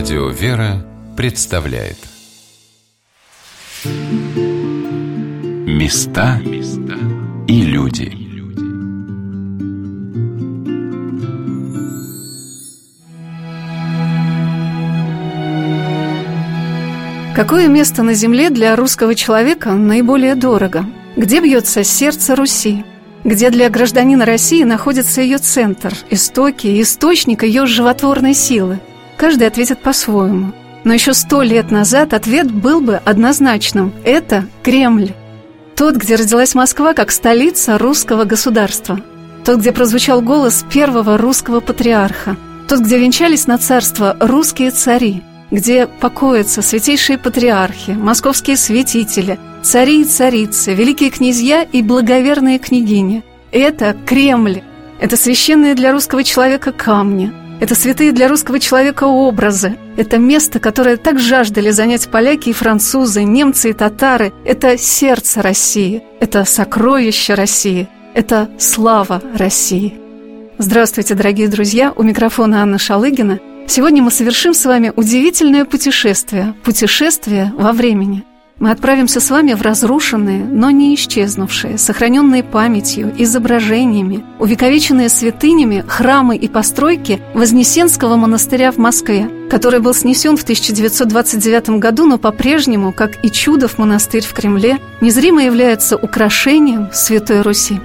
Радио «Вера» представляет Места и люди Какое место на земле для русского человека наиболее дорого? Где бьется сердце Руси? Где для гражданина России находится ее центр, истоки, источник ее животворной силы? Каждый ответит по-своему. Но еще сто лет назад ответ был бы однозначным. Это Кремль. Тот, где родилась Москва как столица русского государства. Тот, где прозвучал голос первого русского патриарха. Тот, где венчались на царство русские цари. Где покоятся святейшие патриархи, московские святители, цари и царицы, великие князья и благоверные княгини. Это Кремль. Это священные для русского человека камни – это святые для русского человека образы. Это место, которое так жаждали занять поляки и французы, немцы и татары. Это сердце России. Это сокровище России. Это слава России. Здравствуйте, дорогие друзья! У микрофона Анна Шалыгина. Сегодня мы совершим с вами удивительное путешествие. Путешествие во времени. Мы отправимся с вами в разрушенные, но не исчезнувшие, сохраненные памятью, изображениями, увековеченные святынями храмы и постройки Вознесенского монастыря в Москве, который был снесен в 1929 году, но по-прежнему, как и Чудов монастырь в Кремле, незримо является украшением Святой Руси.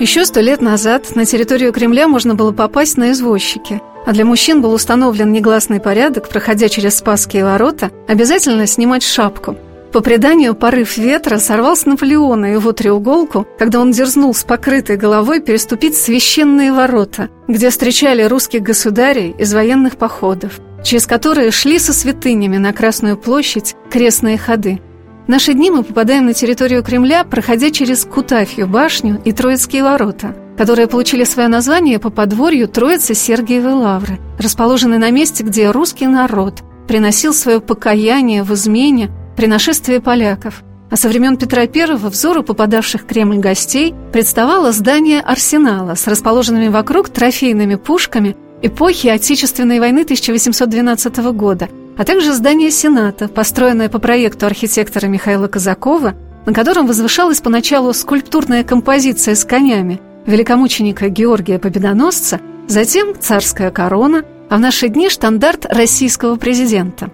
Еще сто лет назад на территорию Кремля можно было попасть на извозчике, а для мужчин был установлен негласный порядок, проходя через Спасские ворота, обязательно снимать шапку. По преданию, порыв ветра сорвал с Наполеона его треуголку, когда он дерзнул с покрытой головой переступить священные ворота, где встречали русских государей из военных походов, через которые шли со святынями на Красную площадь крестные ходы – наши дни мы попадаем на территорию Кремля, проходя через Кутафью башню и Троицкие ворота, которые получили свое название по подворью Троицы Сергиевой Лавры, расположенной на месте, где русский народ приносил свое покаяние в измене при нашествии поляков. А со времен Петра I взору попадавших в Кремль гостей представало здание арсенала с расположенными вокруг трофейными пушками эпохи Отечественной войны 1812 года – а также здание Сената, построенное по проекту архитектора Михаила Казакова, на котором возвышалась поначалу скульптурная композиция с конями великомученика Георгия Победоносца, затем царская корона, а в наши дни штандарт российского президента.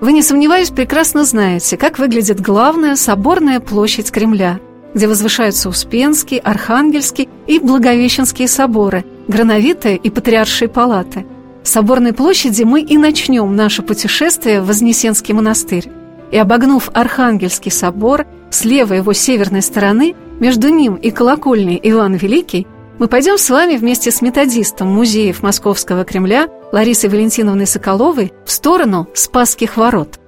Вы, не сомневаюсь, прекрасно знаете, как выглядит главная соборная площадь Кремля, где возвышаются Успенский, Архангельский и Благовещенские соборы, Грановитая и Патриаршие палаты – с Соборной площади мы и начнем наше путешествие в Вознесенский монастырь. И обогнув Архангельский собор, слева его северной стороны, между ним и колокольней Иван Великий, мы пойдем с вами вместе с методистом музеев Московского Кремля Ларисой Валентиновной Соколовой в сторону Спасских ворот –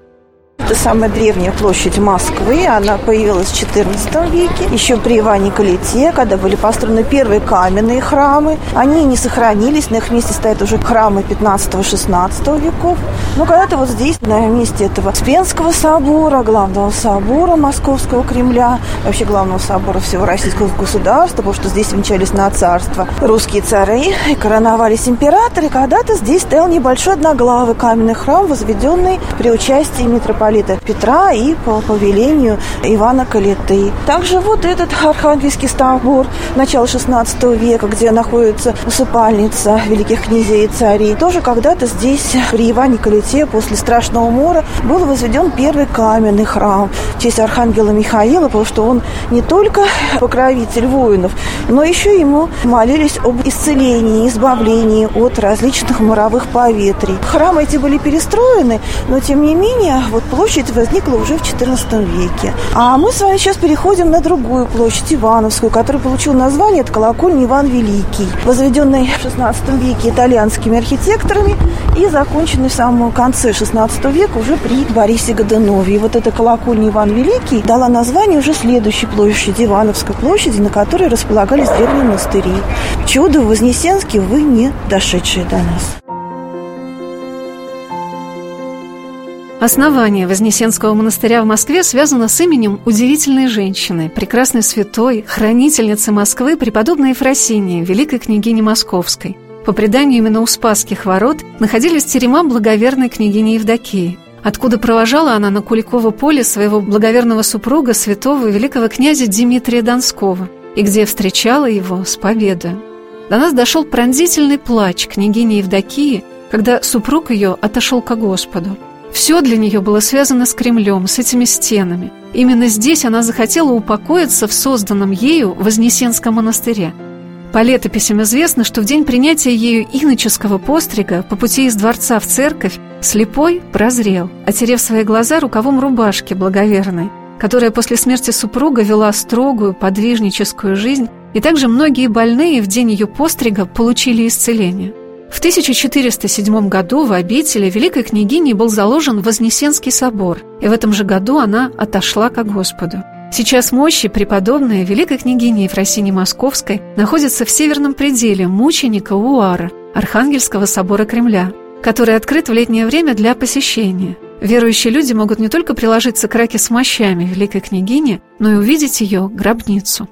это самая древняя площадь Москвы. Она появилась в XIV веке, еще при Иване Калите, когда были построены первые каменные храмы. Они не сохранились, на их месте стоят уже храмы 15-16 веков. Но когда-то вот здесь, на месте этого Спенского собора, главного собора Московского Кремля, вообще главного собора всего российского государства, потому что здесь венчались на царство русские цари и короновались императоры, когда-то здесь стоял небольшой одноглавый каменный храм, возведенный при участии митрополита митрополита Петра и по повелению Ивана Калиты. Также вот этот Архангельский собор начала XVI века, где находится усыпальница великих князей и царей. Тоже когда-то здесь при Иване Калите после Страшного мора был возведен первый каменный храм в честь Архангела Михаила, потому что он не только покровитель воинов, но еще ему молились об исцелении, избавлении от различных моровых поветрий. Храмы эти были перестроены, но тем не менее вот площадь возникла уже в XIV веке. А мы с вами сейчас переходим на другую площадь, Ивановскую, которая получила название от колокольни Иван Великий, возведенной в XVI веке итальянскими архитекторами и законченный в самом конце XVI века уже при Борисе Годунове. И вот эта колокольня Иван Великий дала название уже следующей площади, Ивановской площади, на которой располагались древние монастыри. Чудо в Вознесенске, вы не дошедшие до нас. Основание Вознесенского монастыря в Москве связано с именем удивительной женщины, прекрасной святой, хранительницы Москвы, преподобной Ефросинии, великой княгини Московской. По преданию, именно у Спасских ворот находились терема благоверной княгини Евдокии, откуда провожала она на Куликово поле своего благоверного супруга, святого великого князя Дмитрия Донского, и где встречала его с победой. До нас дошел пронзительный плач княгини Евдокии, когда супруг ее отошел ко Господу – все для нее было связано с Кремлем, с этими стенами. Именно здесь она захотела упокоиться в созданном ею Вознесенском монастыре. По летописям известно, что в день принятия ею иноческого пострига по пути из дворца в церковь слепой прозрел, отерев свои глаза рукавом рубашки благоверной, которая после смерти супруга вела строгую подвижническую жизнь, и также многие больные в день ее пострига получили исцеление – в 1407 году в обители Великой княгини был заложен Вознесенский собор, и в этом же году она отошла ко Господу. Сейчас мощи преподобной Великой княгини Ефросинии Московской находятся в северном пределе мученика Уара, Архангельского собора Кремля, который открыт в летнее время для посещения. Верующие люди могут не только приложиться к раке с мощами Великой княгини, но и увидеть ее гробницу.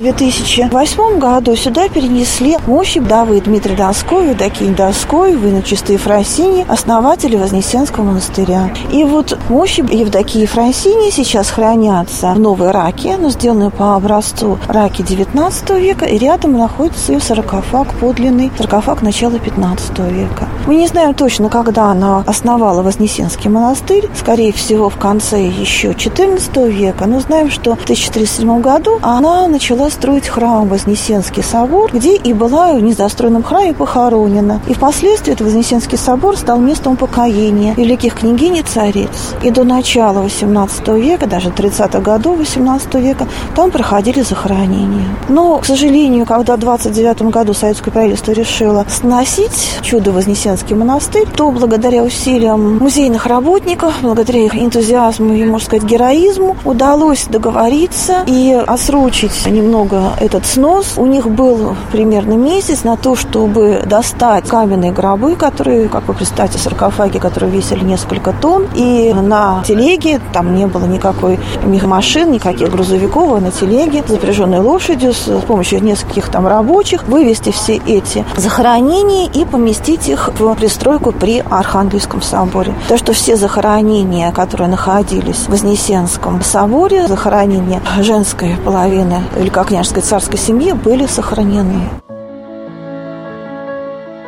В 2008 году сюда перенесли мощи Давы Дмитрия Донской, Евдокии Донской, выночистой Ефросини, основатели Вознесенского монастыря. И вот мощи Евдокии Ефросини сейчас хранятся в Новой Раке, но сделаны по образцу Раки XIX века, и рядом находится ее саркофаг подлинный, саркофаг начала XV века. Мы не знаем точно, когда она основала Вознесенский монастырь, скорее всего, в конце еще XIV века, но знаем, что в 1307 году она начала начала строить храм Вознесенский собор, где и была в недостроенном храме похоронена. И впоследствии этот Вознесенский собор стал местом упокоения великих княгинь и цариц. И до начала XVIII века, даже 30-х годов XVIII века, там проходили захоронения. Но, к сожалению, когда в 29 году советское правительство решило сносить чудо-Вознесенский монастырь, то благодаря усилиям музейных работников, благодаря их энтузиазму и, можно сказать, героизму, удалось договориться и отсрочить немного немного этот снос. У них был примерно месяц на то, чтобы достать каменные гробы, которые, как вы представьте, саркофаги, которые весили несколько тонн. И на телеге, там не было никакой машин, никаких грузовиков, а на телеге, запряженной лошадью, с помощью нескольких там рабочих, вывести все эти захоронения и поместить их в пристройку при Архангельском соборе. То, что все захоронения, которые находились в Вознесенском соборе, захоронения женской половины Великого княжеской царской семьи были сохранены.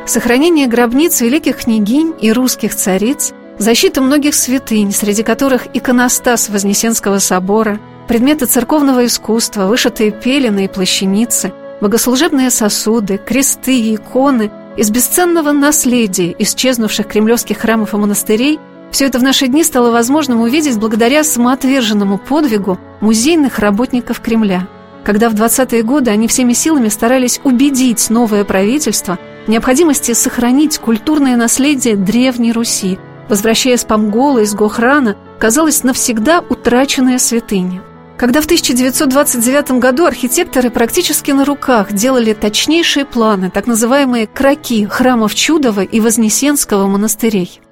Сохранение гробниц великих княгинь и русских цариц, защита многих святынь, среди которых иконостас Вознесенского собора, предметы церковного искусства, вышитые пелены и плащаницы, богослужебные сосуды, кресты и иконы из бесценного наследия исчезнувших кремлевских храмов и монастырей все это в наши дни стало возможным увидеть благодаря самоотверженному подвигу музейных работников Кремля – когда в 20-е годы они всеми силами старались убедить новое правительство в необходимости сохранить культурное наследие Древней Руси, возвращая с Памгола из Гохрана, казалось навсегда утраченная святыня. Когда в 1929 году архитекторы практически на руках делали точнейшие планы, так называемые «кроки» храмов Чудова и Вознесенского монастырей –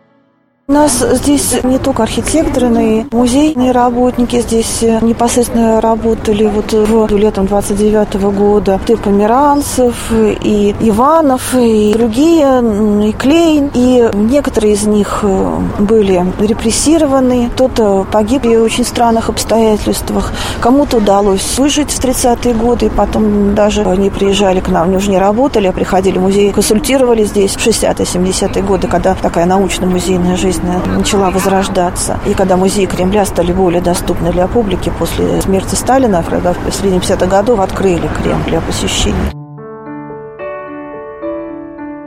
у нас здесь не только архитекторы, но и музейные работники здесь непосредственно работали вот в летом 29 -го года. И Померанцев, и Иванов, и другие, и Клейн. И некоторые из них э, были репрессированы. Кто-то погиб в очень странных обстоятельствах. Кому-то удалось выжить в 30-е годы, и потом даже они приезжали к нам, они уже не работали, а приходили в музей, консультировали здесь в 60-70-е годы, когда такая научно-музейная жизнь жизнь начала возрождаться. И когда музеи Кремля стали более доступны для публики после смерти Сталина, когда в середине 50-х годов открыли Кремль для посещения.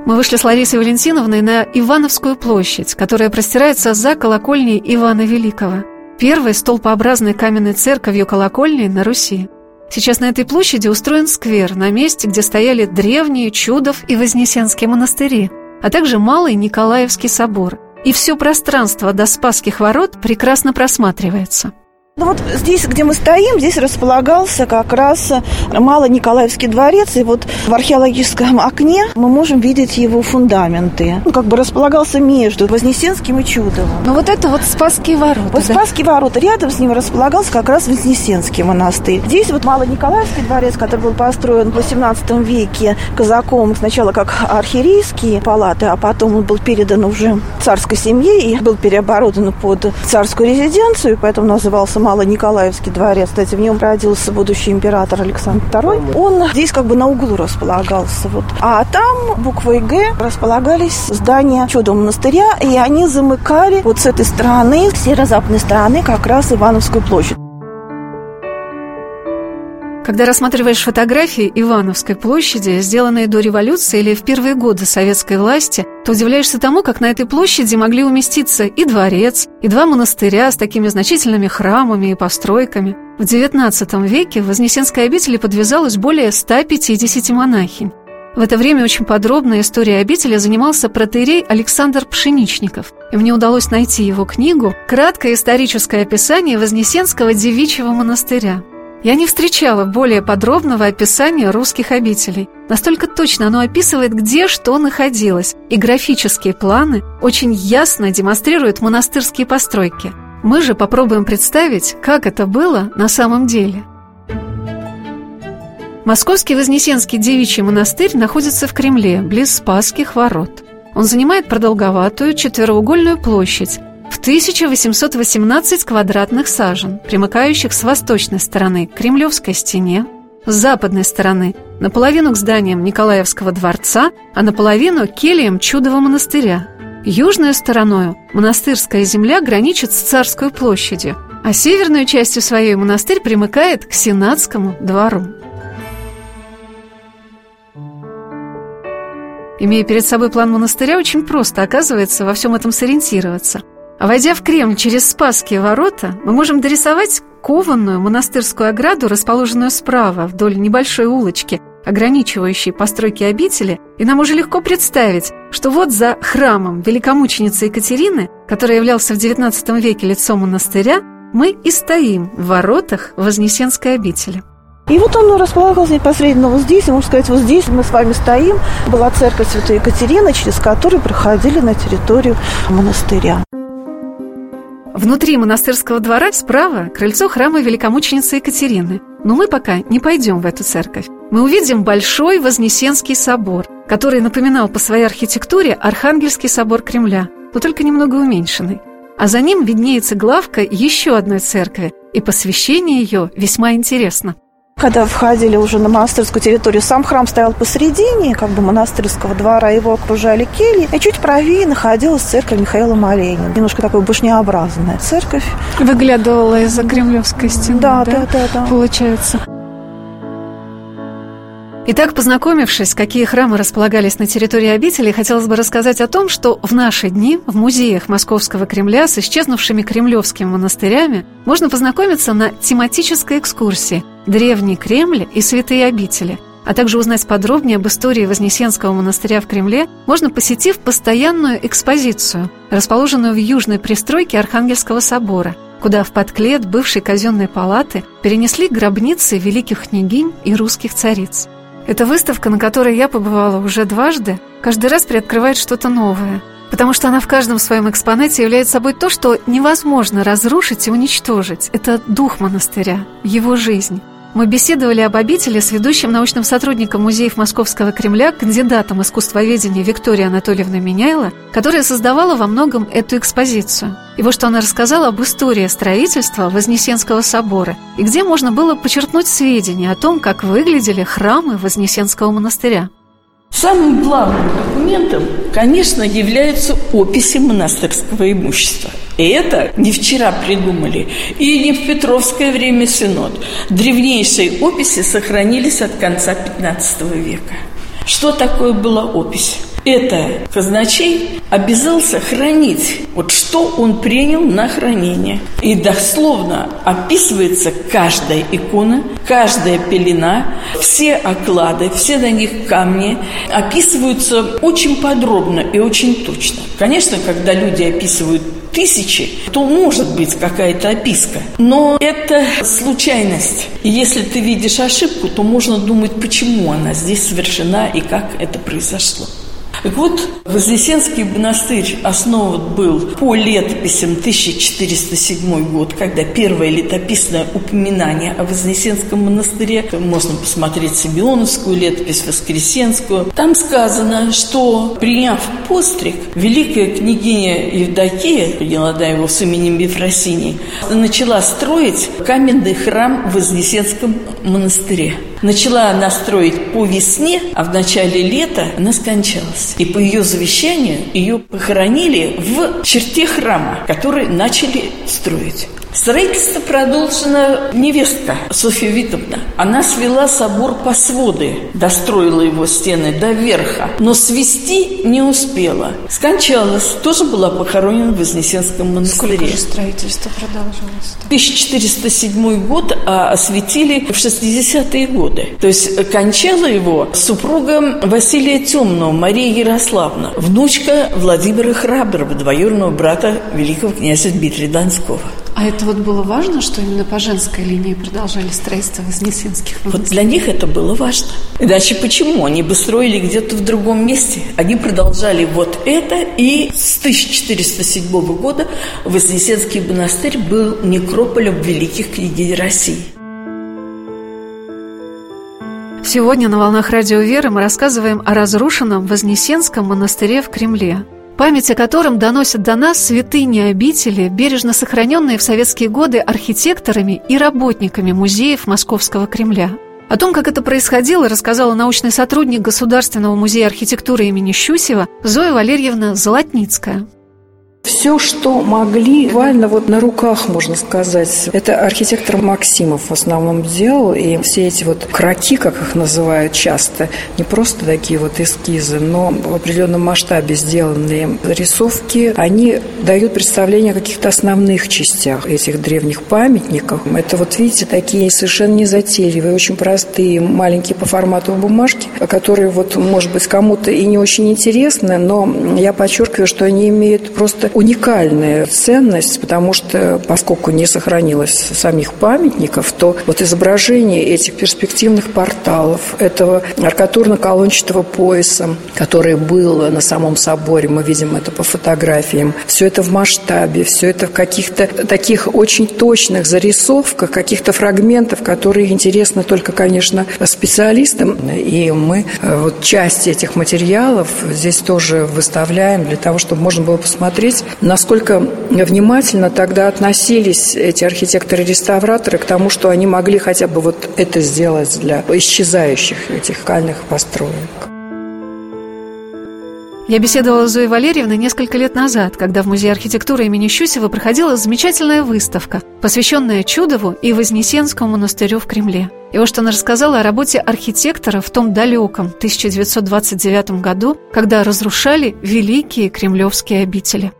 Мы вышли с Ларисой Валентиновной на Ивановскую площадь, которая простирается за колокольней Ивана Великого, первой столпообразной каменной церковью колокольней на Руси. Сейчас на этой площади устроен сквер на месте, где стояли древние Чудов и Вознесенские монастыри, а также Малый Николаевский собор. И все пространство до Спасских ворот прекрасно просматривается. Ну вот здесь, где мы стоим, здесь располагался как раз Малый Николаевский дворец. И вот в археологическом окне мы можем видеть его фундаменты. Он как бы располагался между Вознесенским и Чудовым. Ну вот это вот Спасские ворота. Вот да? Спасские ворота. Рядом с ним располагался как раз Вознесенский монастырь. Здесь вот Малый Николаевский дворец, который был построен в 18 веке казаком сначала как архиерейские палаты, а потом он был передан уже царской семье и был переоборудован под царскую резиденцию, поэтому назывался Мало-Николаевский дворец. Кстати, в нем родился будущий император Александр II. Он здесь как бы на углу располагался. Вот. А там буквой «Г» располагались здания чудо монастыря, и они замыкали вот с этой стороны, с северо-западной стороны, как раз Ивановскую площадь. Когда рассматриваешь фотографии Ивановской площади, сделанные до революции или в первые годы советской власти, то удивляешься тому, как на этой площади могли уместиться и дворец, и два монастыря с такими значительными храмами и постройками. В XIX веке в Вознесенской обители подвязалось более 150 монахинь. В это время очень подробно историей обители занимался протеерей Александр Пшеничников, и мне удалось найти его книгу «Краткое историческое описание Вознесенского девичьего монастыря». Я не встречала более подробного описания русских обителей. Настолько точно оно описывает, где что находилось, и графические планы очень ясно демонстрируют монастырские постройки. Мы же попробуем представить, как это было на самом деле. Московский Вознесенский девичий монастырь находится в Кремле, близ Спасских ворот. Он занимает продолговатую четвероугольную площадь, 1818 квадратных сажен, примыкающих с восточной стороны к Кремлевской стене, с западной стороны наполовину к зданиям Николаевского дворца, а наполовину к кельям Чудового монастыря. Южной стороною монастырская земля граничит с Царской площадью, а северную частью своей монастырь примыкает к Сенатскому двору. Имея перед собой план монастыря, очень просто, оказывается, во всем этом сориентироваться – Войдя в Кремль через Спасские ворота, мы можем дорисовать кованную монастырскую ограду, расположенную справа вдоль небольшой улочки, ограничивающей постройки обители, и нам уже легко представить, что вот за храмом великомученицы Екатерины, который являлся в XIX веке лицом монастыря, мы и стоим в воротах Вознесенской обители. И вот он располагался непосредственно вот здесь, можно сказать, вот здесь мы с вами стоим. Была церковь Святой Екатерины, через которую проходили на территорию монастыря. Внутри монастырского двора справа крыльцо храма великомученицы Екатерины. Но мы пока не пойдем в эту церковь. Мы увидим большой Вознесенский собор, который напоминал по своей архитектуре Архангельский собор Кремля, но только немного уменьшенный. А за ним виднеется главка еще одной церкви, и посвящение ее весьма интересно – когда входили уже на монастырскую территорию, сам храм стоял посередине, как бы монастырского двора, его окружали кельи, и чуть правее находилась церковь Михаила Маленина. Немножко такой башнеобразная церковь. Выглядывала из-за кремлевской стены, да, да, да, да, да. получается. Итак, познакомившись, какие храмы располагались на территории обители, хотелось бы рассказать о том, что в наши дни в музеях Московского Кремля с исчезнувшими кремлевскими монастырями можно познакомиться на тематической экскурсии «Древний Кремль и святые обители», а также узнать подробнее об истории Вознесенского монастыря в Кремле, можно посетив постоянную экспозицию, расположенную в южной пристройке Архангельского собора, куда в подклет бывшей казенной палаты перенесли гробницы великих княгинь и русских цариц. Эта выставка, на которой я побывала уже дважды, каждый раз приоткрывает что-то новое, потому что она в каждом своем экспонате является собой то, что невозможно разрушить и уничтожить. Это дух монастыря, его жизнь. Мы беседовали об обители с ведущим научным сотрудником музеев Московского Кремля, кандидатом искусствоведения Викторией Анатольевной Меняйло, которая создавала во многом эту экспозицию. И вот что она рассказала об истории строительства Вознесенского собора и где можно было почерпнуть сведения о том, как выглядели храмы Вознесенского монастыря. Самым главным документом, конечно, являются описи монастырского имущества. И это не вчера придумали, и не в Петровское время Синод. Древнейшие описи сохранились от конца XV века. Что такое была опись? это казначей обязался хранить, вот что он принял на хранение. И дословно описывается каждая икона, каждая пелена, все оклады, все на них камни описываются очень подробно и очень точно. Конечно, когда люди описывают тысячи, то может быть какая-то описка. Но это случайность. И если ты видишь ошибку, то можно думать, почему она здесь совершена и как это произошло. Так вот, Вознесенский монастырь основан был по летописям 1407 год, когда первое летописное упоминание о Вознесенском монастыре, можно посмотреть Симеоновскую летопись, Воскресенскую. Там сказано, что приняв постриг, великая княгиня Евдокия, приняла его с именем Ефросинии, начала строить каменный храм в Вознесенском монастыре. Начала она строить по весне, а в начале лета она скончалась. И по ее завещанию ее похоронили в черте храма, который начали строить. Строительство продолжено невестка Софья Витовна. Она свела собор по своды, достроила его стены до верха, но свести не успела. Скончалась, тоже была похоронена в Вознесенском монастыре. Сколько же строительство продолжилось? 1407 год, а осветили в 60-е годы. То есть кончала его супруга Василия Темного, Мария Ярославна, внучка Владимира Храброго, двоюродного брата великого князя Дмитрия Донского. А это вот было важно, что именно по женской линии продолжали строительство Вознесенских Вот для них это было важно. Иначе почему? Они бы строили где-то в другом месте. Они продолжали вот это, и с 1407 года Вознесенский монастырь был некрополем великих княгинь России. Сегодня на «Волнах Радио Веры» мы рассказываем о разрушенном Вознесенском монастыре в Кремле – память о котором доносят до нас святыни обители, бережно сохраненные в советские годы архитекторами и работниками музеев Московского Кремля. О том, как это происходило, рассказала научный сотрудник Государственного музея архитектуры имени Щусева Зоя Валерьевна Золотницкая. Все, что могли, буквально вот на руках, можно сказать. Это архитектор Максимов в основном делал, и все эти вот кроки, как их называют часто, не просто такие вот эскизы, но в определенном масштабе сделанные рисовки, они дают представление о каких-то основных частях этих древних памятников. Это вот, видите, такие совершенно незатейливые, очень простые, маленькие по формату бумажки, которые вот, может быть, кому-то и не очень интересны, но я подчеркиваю, что они имеют просто уникальная ценность, потому что, поскольку не сохранилось самих памятников, то вот изображение этих перспективных порталов, этого аркатурно-колончатого пояса, который был на самом соборе, мы видим это по фотографиям, все это в масштабе, все это в каких-то таких очень точных зарисовках, каких-то фрагментов, которые интересны только, конечно, специалистам. И мы э, вот часть этих материалов здесь тоже выставляем для того, чтобы можно было посмотреть, насколько внимательно тогда относились эти архитекторы-реставраторы к тому, что они могли хотя бы вот это сделать для исчезающих этих кальных построек. Я беседовала с Зоей Валерьевной несколько лет назад, когда в Музее архитектуры имени Щусева проходила замечательная выставка, посвященная Чудову и Вознесенскому монастырю в Кремле. И вот что она рассказала о работе архитектора в том далеком 1929 году, когда разрушали великие кремлевские обители.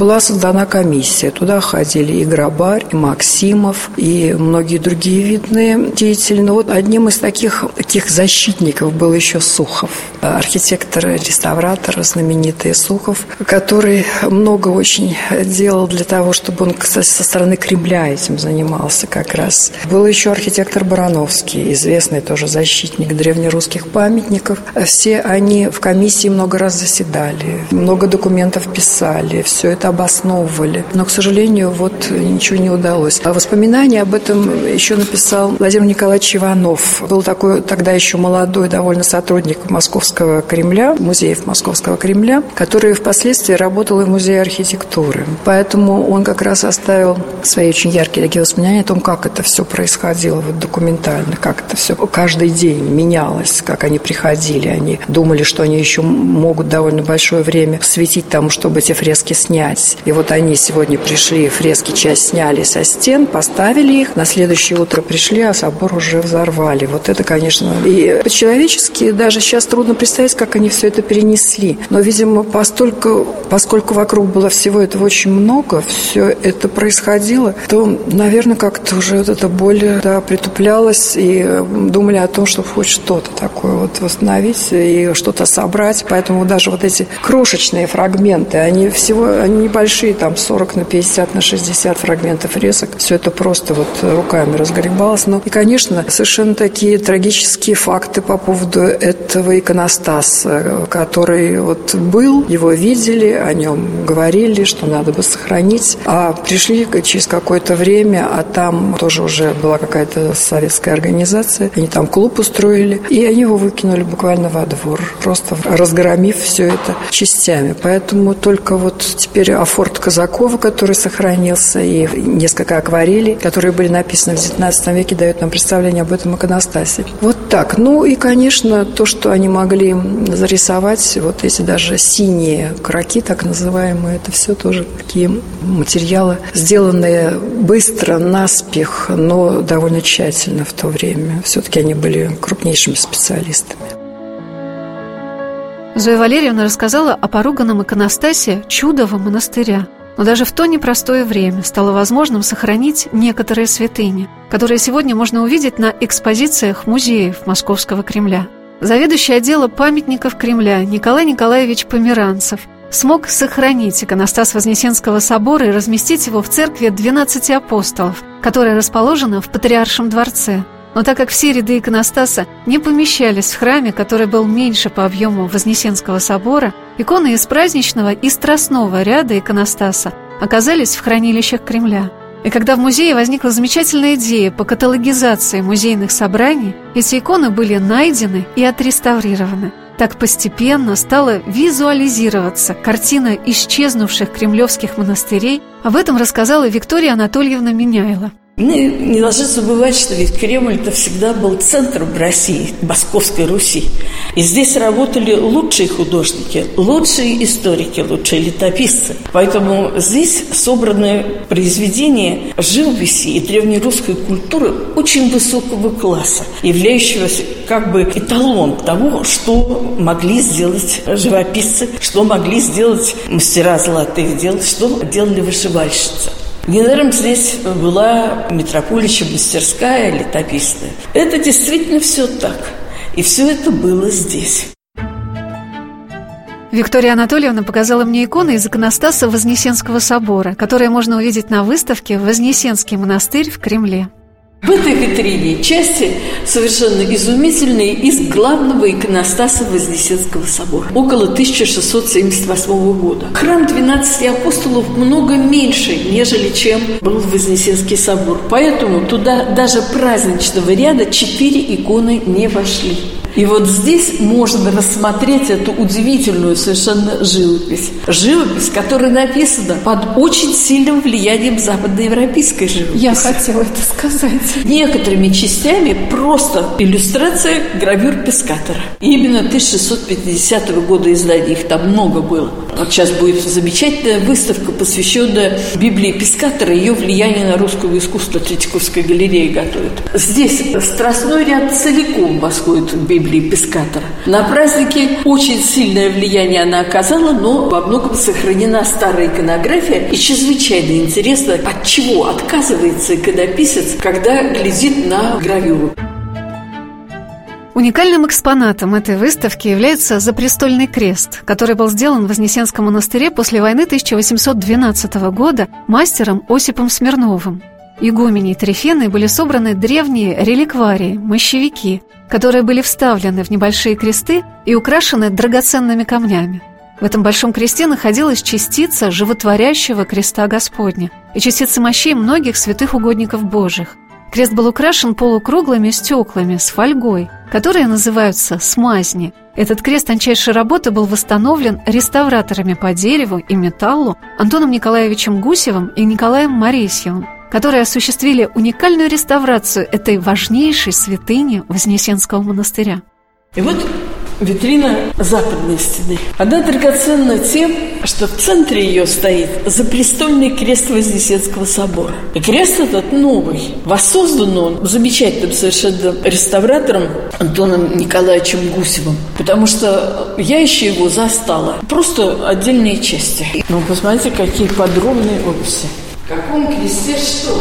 Была создана комиссия. Туда ходили и Грабарь, и Максимов, и многие другие видные деятели. Но вот одним из таких, таких защитников был еще Сухов, архитектор, реставратор знаменитый Сухов, который много очень делал для того, чтобы он кстати, со стороны Кремля этим занимался как раз. Был еще архитектор Барановский, известный тоже защитник древнерусских памятников. Все они в комиссии много раз заседали, много документов писали. Все это обосновывали. Но, к сожалению, вот ничего не удалось. А воспоминания об этом еще написал Владимир Николаевич Иванов. Был такой тогда еще молодой довольно сотрудник Московского Кремля, музеев Московского Кремля, который впоследствии работал и в музее архитектуры. Поэтому он как раз оставил свои очень яркие такие воспоминания о том, как это все происходило вот документально, как это все каждый день менялось, как они приходили. Они думали, что они еще могут довольно большое время светить тому, чтобы эти фрески снять снять. И вот они сегодня пришли, фрески часть сняли со стен, поставили их, на следующее утро пришли, а собор уже взорвали. Вот это, конечно, и по-человечески даже сейчас трудно представить, как они все это перенесли. Но, видимо, постольку, поскольку вокруг было всего этого очень много, все это происходило, то, наверное, как-то уже вот эта боль да, притуплялась, и думали о том, чтобы хоть что-то такое вот восстановить и что-то собрать. Поэтому даже вот эти крошечные фрагменты, они всего, они небольшие, там 40 на 50 на 60 фрагментов резок. Все это просто вот руками разгребалось. Ну и, конечно, совершенно такие трагические факты по поводу этого иконостаса, который вот был, его видели, о нем говорили, что надо бы сохранить. А пришли через какое-то время, а там тоже уже была какая-то советская организация, они там клуб устроили, и они его выкинули буквально во двор, просто разгромив все это частями. Поэтому только вот теперь афорт Казакова, который сохранился, и несколько акварелей, которые были написаны в XIX веке, дают нам представление об этом иконостасе. Вот так. Ну и, конечно, то, что они могли зарисовать, вот эти даже синие краки, так называемые, это все тоже такие материалы, сделанные быстро, наспех, но довольно тщательно в то время. Все-таки они были крупнейшими специалистами. Зоя Валерьевна рассказала о поруганном иконостасе чудового монастыря. Но даже в то непростое время стало возможным сохранить некоторые святыни, которые сегодня можно увидеть на экспозициях музеев Московского Кремля. Заведующий отдела памятников Кремля Николай Николаевич Померанцев смог сохранить иконостас Вознесенского собора и разместить его в церкви 12 апостолов, которая расположена в Патриаршем дворце – но так как все ряды иконостаса не помещались в храме, который был меньше по объему Вознесенского собора, иконы из праздничного и страстного ряда иконостаса оказались в хранилищах Кремля. И когда в музее возникла замечательная идея по каталогизации музейных собраний, эти иконы были найдены и отреставрированы. Так постепенно стала визуализироваться картина исчезнувших кремлевских монастырей, об этом рассказала Виктория Анатольевна Мы не должны забывать, что ведь Кремль это всегда был центром России, Московской Руси. И здесь работали лучшие художники, лучшие историки, лучшие летописцы. Поэтому здесь собраны произведения живописи и древнерусской культуры очень высокого класса, являющегося как бы эталон того, что могли сделать живописцы, что могли сделать мастера золотых дел, что делали вышивальщицы. Недаром здесь была митрополичья мастерская летописная. Это действительно все так. И все это было здесь. Виктория Анатольевна показала мне иконы из иконостаса Вознесенского собора, которые можно увидеть на выставке «Вознесенский монастырь в Кремле». В этой витрине части совершенно изумительные из главного иконостаса Вознесенского собора около 1678 года. Храм 12 апостолов много меньше, нежели чем был Вознесенский собор. Поэтому туда даже праздничного ряда четыре иконы не вошли. И вот здесь можно рассмотреть эту удивительную совершенно живопись. Живопись, которая написана под очень сильным влиянием западноевропейской живописи. Я хотела это сказать. Некоторыми частями просто иллюстрация гравюр Пескатора. Именно 1650 года издания, их там много было. Вот сейчас будет замечательная выставка, посвященная Библии Пескатора и ее влиянию на русское искусство Третьяковской галереи готовят. Здесь страстной ряд целиком восходит в Библии Пескатора. На празднике очень сильное влияние она оказала, но во многом сохранена старая иконография. И чрезвычайно интересно, от чего отказывается иконописец, когда глядит на гравюру. Уникальным экспонатом этой выставки является запрестольный крест, который был сделан в Вознесенском монастыре после войны 1812 года мастером Осипом Смирновым. Игуменей Трифены были собраны древние реликварии, мощевики, которые были вставлены в небольшие кресты и украшены драгоценными камнями. В этом большом кресте находилась частица животворящего креста Господня и частицы мощей многих святых угодников Божьих. Крест был украшен полукруглыми стеклами с фольгой, которые называются смазни. Этот крест тончайшей работы был восстановлен реставраторами по дереву и металлу Антоном Николаевичем Гусевым и Николаем Моресьевым, которые осуществили уникальную реставрацию этой важнейшей святыни Вознесенского монастыря. И вот витрина западной стены. Она драгоценна тем, что в центре ее стоит запрестольный крест Вознесенского собора. И крест этот новый. Воссоздан он замечательным совершенно реставратором Антоном Николаевичем Гусевым. Потому что я еще его застала. Просто отдельные части. Ну, посмотрите, какие подробные описи. В каком кресте что?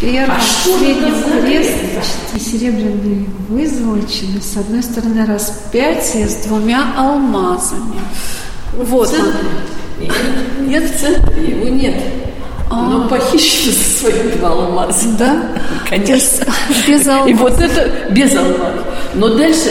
Первый, А что средний крест, значит, серебряные вызолочены, с одной стороны распятие с двумя алмазами. Вот он. Нет, в центре его нет. Но похищено со своим два алмаза. Да? Конечно. Без алмаза. И вот это без алмаза. Но дальше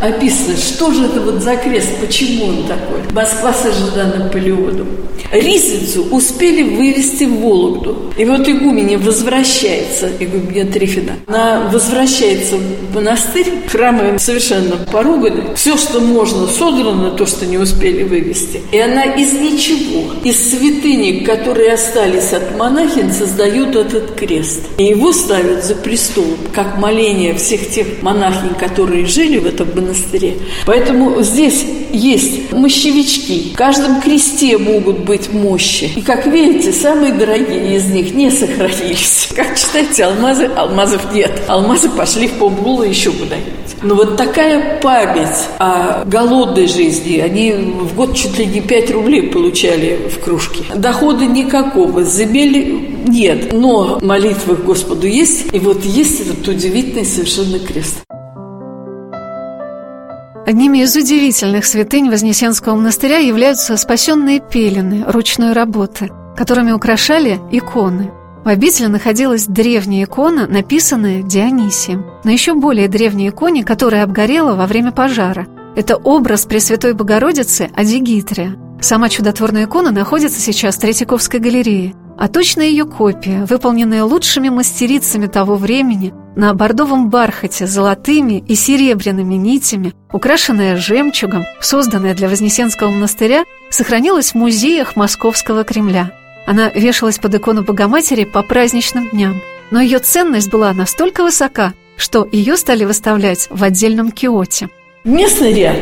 описано, что же это вот за крест, почему он такой. Москва сожжена Наполеоном. Ризницу успели вывести в Вологду. И вот игуменя возвращается, игуменя Трифина, она возвращается в монастырь, храмы совершенно поруганы, все, что можно, содрано, то, что не успели вывести. И она из ничего, из святыни, которые остались от монахинь, создает этот крест. И его ставят за престолом, как моление всех тех монахинь, которые жили в этом монастыре. Поэтому здесь есть мощевички. В каждом кресте могут быть мощи. И, как видите, самые дорогие из них не сохранились. Как читаете, алмазы, алмазов нет. Алмазы пошли в Помбулу еще куда-нибудь. Но вот такая память о голодной жизни. Они в год чуть ли не 5 рублей получали в кружке. Дохода никакого. Земель нет. Но молитвы к Господу есть. И вот есть этот удивительный совершенно крест. Одними из удивительных святынь Вознесенского монастыря являются спасенные пелены ручной работы, которыми украшали иконы. В обители находилась древняя икона, написанная Дионисием. На еще более древней иконе, которая обгорела во время пожара. Это образ Пресвятой Богородицы Адигитрия. Сама чудотворная икона находится сейчас в Третьяковской галерее, а точная ее копия, выполненная лучшими мастерицами того времени, на бордовом бархате золотыми и серебряными нитями, украшенная жемчугом, созданная для Вознесенского монастыря, сохранилась в музеях Московского Кремля. Она вешалась под икону Богоматери по праздничным дням, но ее ценность была настолько высока, что ее стали выставлять в отдельном киоте. Местный ряд,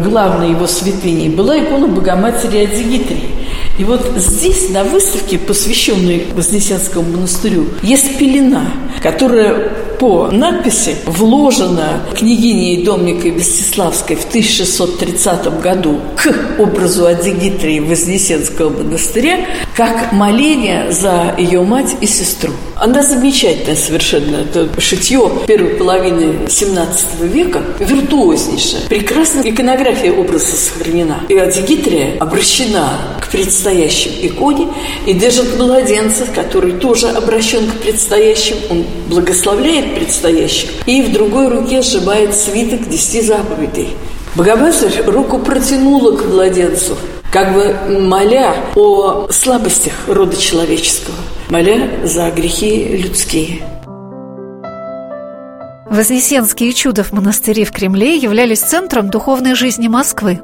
главной его святыней, была икона Богоматери Адзигитрии. И вот здесь, на выставке, посвященной Вознесенскому монастырю, есть пелена, которая по надписи вложена княгиней Домникой Вестиславской в 1630 году к образу Адзигитрии Вознесенского монастыря как моление за ее мать и сестру. Она замечательная совершенно. Это шитье первой половины 17 века, виртуознейшее. Прекрасная иконография образа сохранена. И Адзигитрия обращена к предстоящим иконе и держит младенца, который тоже обращен к предстоящим. Он благословляет предстоящих. И в другой руке сжимает свиток десяти заповедей. Богоматерь руку протянула к младенцу, как бы моля о слабостях рода человеческого, моля за грехи людские. Вознесенские чудо в монастыре в Кремле являлись центром духовной жизни Москвы.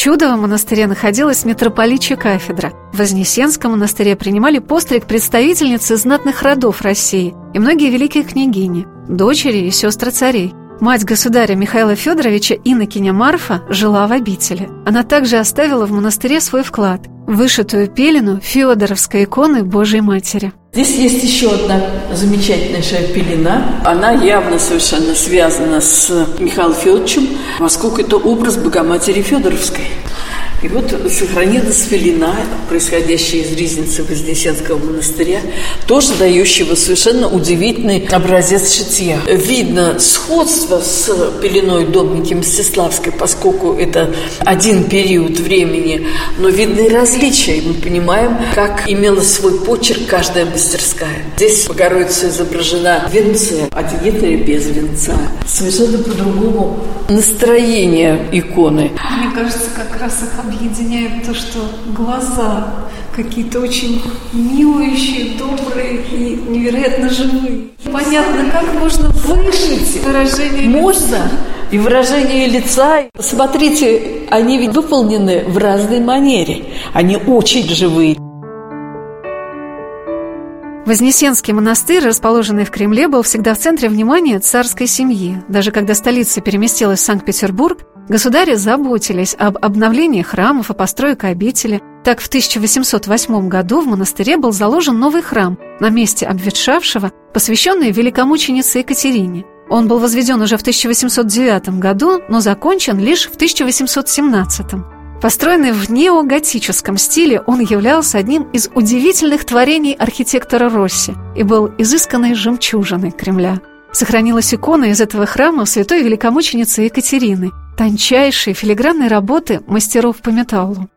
В Чудовом монастыре находилась митрополичья кафедра. В Вознесенском монастыре принимали постриг представительницы знатных родов России и многие великие княгини, дочери и сестры царей. Мать государя Михаила Федоровича Иннокеня Марфа жила в обители. Она также оставила в монастыре свой вклад – вышитую пелену Феодоровской иконы Божьей Матери. Здесь есть еще одна замечательнейшая пелена. Она явно совершенно связана с Михаилом Федоровичем, поскольку это образ Богоматери Федоровской. И вот сохранилась пелена, происходящая из ризницы Вознесенского монастыря, тоже дающего совершенно удивительный образец шитья. Видно сходство с пеленой Домники Мстиславской, поскольку это один период времени, но видны различия, и мы понимаем, как имела свой почерк каждая мастерская. Здесь Богородица изображена в венце, а Дигитрия без венца. Совершенно по-другому настроение иконы. Мне кажется, как раз их объединяет то, что глаза какие-то очень милующие, добрые и невероятно живые. Понятно, как можно вышить выражение Можно. И выражение лица. Смотрите, они ведь выполнены в разной манере. Они очень живые. Вознесенский монастырь, расположенный в Кремле, был всегда в центре внимания царской семьи. Даже когда столица переместилась в Санкт-Петербург, Государи заботились об обновлении храмов и постройке обители. Так, в 1808 году в монастыре был заложен новый храм на месте обветшавшего, посвященный великомученице Екатерине. Он был возведен уже в 1809 году, но закончен лишь в 1817. Построенный в неоготическом стиле, он являлся одним из удивительных творений архитектора Росси и был изысканной жемчужиной Кремля. Сохранилась икона из этого храма святой великомученицы Екатерины, тончайшей филигранной работы мастеров по металлу.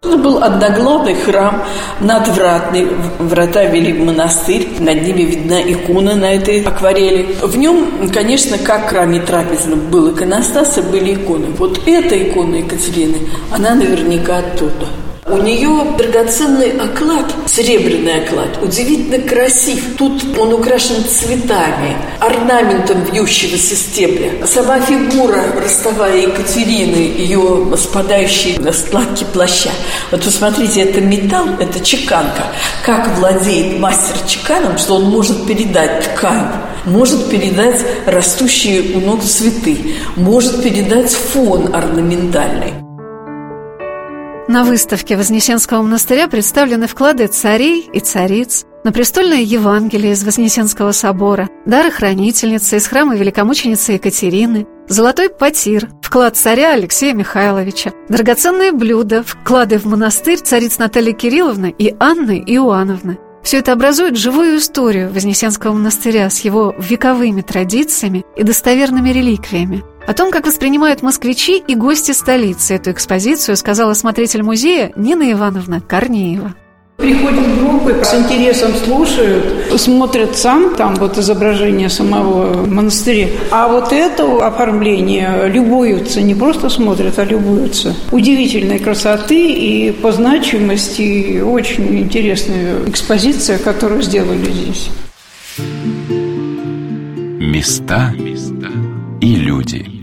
Это был одноглавый храм, надвратный, врата вели в монастырь, над ними видна икона на этой акварели. В нем, конечно, как в храме трапезном был иконостас были иконы. Вот эта икона Екатерины, она наверняка оттуда. У нее драгоценный оклад, серебряный оклад, удивительно красив. Тут он украшен цветами, орнаментом вьющегося стебля. Сама фигура ростовая Екатерины, ее спадающие на складки плаща. Вот посмотрите, это металл, это чеканка. Как владеет мастер чеканом, что он может передать ткань может передать растущие у ног цветы, может передать фон орнаментальный. На выставке Вознесенского монастыря представлены вклады царей и цариц, на престольное Евангелие из Вознесенского собора, дары хранительницы из храма великомученицы Екатерины, золотой потир, вклад царя Алексея Михайловича, драгоценные блюда, вклады в монастырь цариц Натальи Кирилловны и Анны Иоанновны. Все это образует живую историю Вознесенского монастыря с его вековыми традициями и достоверными реликвиями – о том, как воспринимают москвичи и гости столицы эту экспозицию, сказала смотритель музея Нина Ивановна Корнеева. Приходят группы, с интересом слушают, смотрят сам, там вот изображение самого монастыря. А вот это оформление любуются, не просто смотрят, а любуются. Удивительной красоты и по значимости очень интересная экспозиция, которую сделали здесь. Места и люди.